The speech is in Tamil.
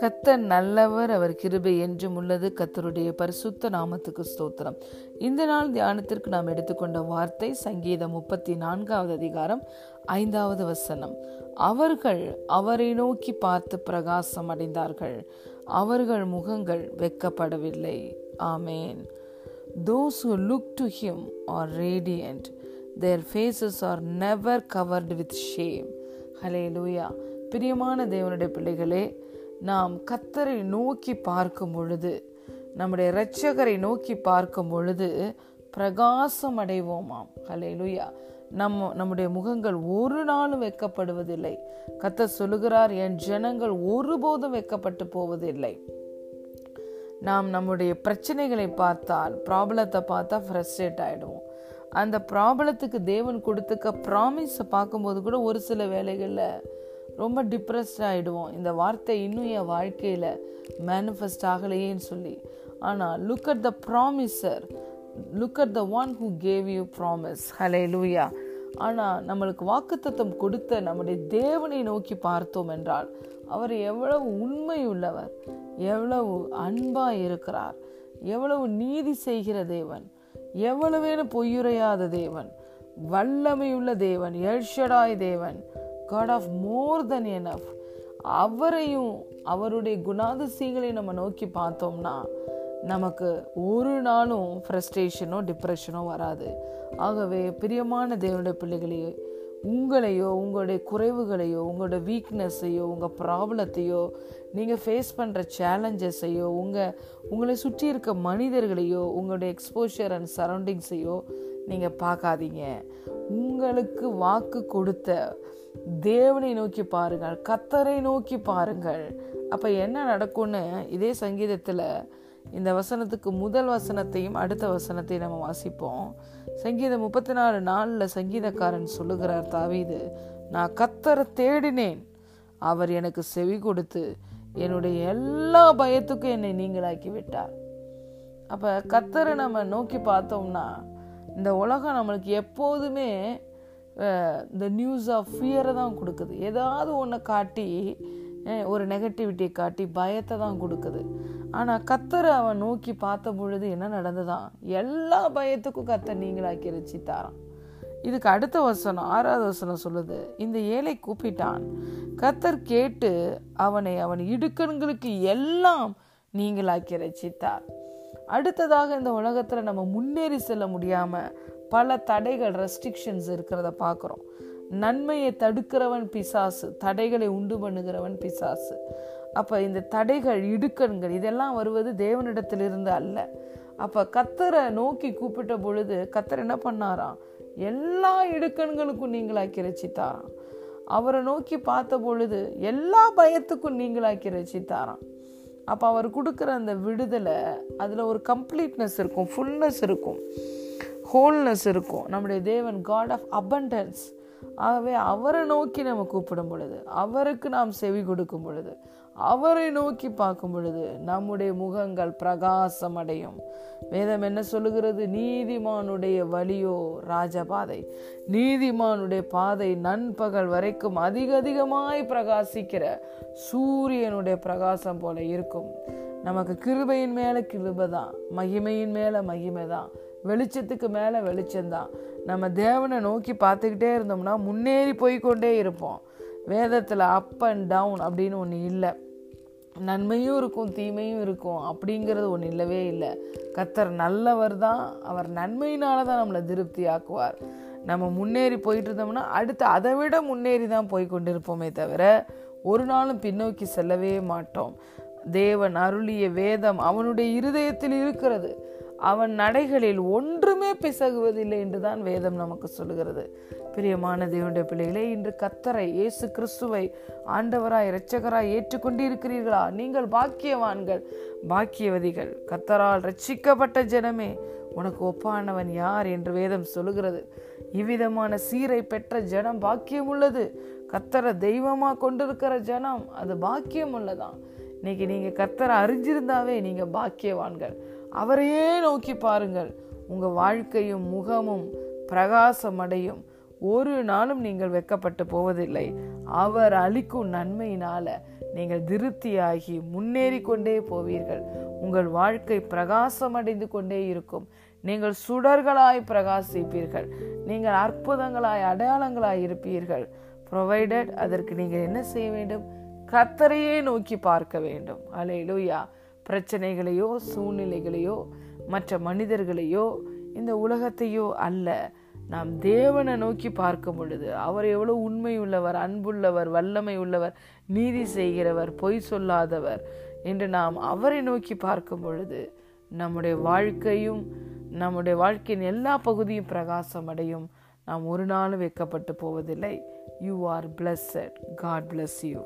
கத்தர் நல்லவர் அவர் கிருபை என்றும் உள்ளது. கத்தருடைய பரிசுத்த நாமத்துக்கு ஸ்தோத்திரம். இந்த நாள் தியானத்திற்கு நாம் எடுத்துக்கொண்ட வார்த்தை சங்கீதம் முப்பத்தி நான்காவது அதிகாரம் ஐந்தாவது வசனம். அவர்கள் அவரை நோக்கி பார்த்து பிரகாசம் அடைந்தார்கள். அவர்கள் முகங்கள் வெக்கப்படவில்லை. ஆமேன். Those who look to him are radiant their faces are never covered with shame hallelujah பிரியமான தேவனுடைய பிள்ளைகளே நாம் கத்தரை நோக்கி பார்க்கும் பொழுது நம்முடைய இரட்சகரை நோக்கி பார்க்கும் பொழுது பிரகாசம் அடைவோமாம் ஹலேலுயா நம்ம நம்முடைய முகங்கள் ஒரு நாளும் வெக்கப்படுவதில்லை. கத்த சொல்லுகிறார் என் ஜனங்கள் ஒருபோதும் வெக்கப்பட்டு போவதில்லை. நாம் நம்முடைய பிரச்சனைகளை பார்த்தால் ப்ராப்ளத்தை பார்த்தா ஃப்ரஸ்ட்ரேட் ஆகிடுவோம் அந்த ப்ராப்ளத்துக்கு தேவன் கொடுத்துக்க ப்ராமிஸை பார்க்கும்போது கூட ஒரு சில வேலைகளில் ரொம்ப டிப்ரெஸ்ட் ஆகிடுவோம் இந்த வார்த்தை இன்னும் என் வாழ்க்கையில் மேனிஃபெஸ்ட் ஆகலையேன்னு சொல்லி. ஆனால் look at the promiser look at the one who gave you promise hallelujah ஆனால் நம்மளுக்கு வாக்குத்தத்தம் கொடுத்த நம்முடைய தேவனை நோக்கி பார்த்தோம் என்றால் அவர் எவ்வளவு உண்மை உள்ளவர் எவ்வளவு அன்பாக இருக்கிறார் எவ்வளவு நீதி செய்கிற தேவன் எவ்வளவேனும் பொய்யுரையாத தேவன் வல்லமையுள்ள தேவன் எல்ஷடாய் தேவன் God of more than enough அவரையும் அவருடைய குணாதிசயங்களை நம்ம நோக்கி பார்த்தோம்னா நமக்கு ஒரு நாளும் ஃப்ரஸ்ட்ரேஷனோ டிப்ரெஷனோ வராது. ஆகவே பிரியமான தேவனுடைய பிள்ளைகளையே உங்களையோ உங்களுடைய குறைவுகளையோ உங்களோட வீக்னஸையோ உங்கள் ப்ராப்ளத்தையோ நீங்கள் ஃபேஸ் பண்ணுற சேலஞ்சஸையோ உங்கள் உங்களை சுற்றி இருக்க மனிதர்களையோ உங்களுடைய எக்ஸ்போஷர் அண்ட் சரௌண்டிங்ஸையோ நீங்கள் பார்க்காதீங்க. உங்களுக்கு வாக்கு கொடுத்த தேவனை நோக்கி பாருங்கள் கத்தரை நோக்கி பாருங்கள். அப்போ என்ன நடக்கும்னு இதே சங்கீதத்தில் இந்த வசனத்துக்கு முதல் வசனத்தையும் அடுத்த வசனத்தையும் நம்ம வாசிப்போம். சங்கீதம் முப்பத்தி நாலு நாளில் சங்கீதக்காரன் சொல்லுகிறார் தாவீது நான் கத்தரை தேடினேன். அவர் எனக்கு செவி கொடுத்து என்னுடைய எல்லா பயத்துக்கும் என்னை நீங்களாக்கி விட்டார் அப்போ கத்தரை நம்ம நோக்கி பார்த்தோம்னா இந்த உலகம் நம்மளுக்கு எப்போதுமே இந்த நியூஸ் ஆஃப் ஃபியரை தான் கொடுக்குது. ஏதாவது ஒன்று காட்டி ஒரு நெகட்டிவிட்டியை காட்டி பயத்தை தான் கொடுக்குது. ஆனால் கத்தரை அவன் நோக்கி பார்த்த பொழுது என்ன நடந்ததான் எல்லா பயத்துக்கும் கத்தர் நீங்களாக்கி தாரான் இதுக்கு அடுத்த வசனம் ஆறாவது வசனம் சொல்லுது. இந்த ஏழை கூப்பிட்டான் கத்தர் கேட்டு அவனை அவன் இடுக்கண்களுக்கு எல்லாம் நீங்களாக்கி ரசித்தார் அடுத்ததாக இந்த உலகத்தில் நம்ம முன்னேறி செல்ல முடியாமல் பல தடைகள் ரெஸ்ட்ரிக்ஷன்ஸ் இருக்கிறத பார்க்குறோம். நன்மையை தடுக்கிறவன் பிசாசு தடைகளை உண்டு பண்ணுகிறவன் பிசாசு. அப்போ இந்த தடைகள் இடுக்கண்கள் இதெல்லாம் வருவது தேவனிடத்திலிருந்து அல்ல. அப்போ கத்தரை நோக்கி கூப்பிட்ட பொழுது கத்தர் என்ன பண்ணாராம்? எல்லா இடுக்கண்களுக்கும் நீங்களாக்கி ரசித்தாராம் அவரை நோக்கி பார்த்த பொழுது எல்லா பயத்துக்கும் நீங்களாக்கி ரசித்தாராம் அப்போ அவர் கொடுக்குற அந்த விடுதலை அதில் ஒரு கம்ப்ளீட்னஸ் இருக்கும் ஃபுல்னஸ் இருக்கும். ஹோல்னஸ் இருக்கும். நம்முடைய தேவன் காட் ஆஃப் அபண்டன்ஸ் ஆகவே அவரை நோக்கி நம்ம கூப்பிடும் பொழுது அவருக்கு நாம் செவி கொடுக்கும் பொழுது அவரை நோக்கி பார்க்கும் பொழுது நம்முடைய முகங்கள் பிரகாசம் அடையும் வேதம் என்ன சொல்லுகிறது? நீதிமானுடைய வழியோ ராஜபாதை. நீதிமானுடைய பாதை நண்பகல் வரைக்கும் அதிக அதிகமாய் பிரகாசிக்கிற சூரியனுடைய பிரகாசம் போல இருக்கும். நமக்கு கிருபையின் மேல கிருபை தான் மகிமையின் மேல மகிமை தான். வெளிச்சத்துக்கு மேலே வெளிச்சம்தான். நம்ம தேவனை நோக்கி பார்த்துக்கிட்டே இருந்தோம்னா முன்னேறி போய்கொண்டே இருப்போம். வேதத்தில் அப் அண்ட் டவுன் அப்படின்னு ஒன்று இல்லை. நன்மையும் இருக்கும் தீமையும் இருக்கும் அப்படிங்கிறது ஒன்று இல்லவே இல்லை. கத்தர் நல்லவர் தான் அவர் நன்மையினால தான் நம்மளை திருப்தி ஆக்குவார் நம்ம முன்னேறி போயிட்டு இருந்தோம்னா அடுத்து அதை விட முன்னேறி தான் போய் கொண்டிருப்போமே தவிர ஒரு நாளும் பின்னோக்கி செல்லவே மாட்டோம். தேவன் அருளிய வேதம் அவனுடைய இருதயத்தில் இருக்கிறது. அவன் நடைகளில் ஒன்றுமே பிசகுவதில்லை என்றுதான் வேதம் நமக்கு சொல்லுகிறது. பிரியமான தேவனுடைய பிள்ளைகளே இன்று கத்தரை இயேசு கிறிஸ்துவை ஆண்டவராய் இரட்சகராய் ஏற்றுக்கொண்டிருக்கிறீர்களா? நீங்கள் பாக்கியவான்கள் பாக்கியவதிகள். கத்தரால் ரட்சிக்கப்பட்ட ஜனமே உனக்கு ஒப்பானவன் யார் என்று வேதம் சொல்லுகிறது. இவ்விதமான சீரை பெற்ற ஜனம் பாக்கியம் உள்ளது கத்தரை தெய்வமா கொண்டிருக்கிற ஜனம் அது பாக்கியம் உள்ளதான் இன்னைக்கு நீங்க கத்தரை அறிஞ்சிருந்தாவே நீங்க பாக்கியவான்கள். அவரையே நோக்கி பாருங்கள். உங்கள் வாழ்க்கையும் முகமும் பிரகாசம் அடையும் ஒரு நாளும் நீங்கள் வெக்கப்பட்டு போவதில்லை. அவர் அளிக்கும் நன்மையினால நீங்கள் திருப்தியாகி முன்னேறி கொண்டே போவீர்கள். உங்கள் வாழ்க்கை பிரகாசம் அடைந்து கொண்டே இருக்கும். நீங்கள் சுடர்களாய் பிரகாசிப்பீர்கள். நீங்கள் அற்புதங்களாய் அடையாளங்களாய் இருப்பீர்கள். ப்ரொவைடட் அதற்கு நீங்கள் என்ன செய்ய வேண்டும்? கத்தரையே நோக்கி பார்க்க வேண்டும். அலையிலூயா பிரச்சனைகளையோ சூழ்நிலைகளையோ மற்ற மனிதர்களையோ இந்த உலகத்தையோ அல்ல. நாம் தேவனை நோக்கி பார்க்கும் பொழுது அவர் எவ்வளோ உண்மை உள்ளவர் அன்புள்ளவர் வல்லமை உள்ளவர் நீதி செய்கிறவர் பொய் சொல்லாதவர் என்று நாம் அவரை நோக்கி பார்க்கும் பொழுது நம்முடைய வாழ்க்கையும் நம்முடைய வாழ்க்கையின் எல்லா பகுதியும் பிரகாசம் அடையும். நாம் ஒரு நாளும் வைக்கப்பட்டு போவதில்லை. You are blessed God bless you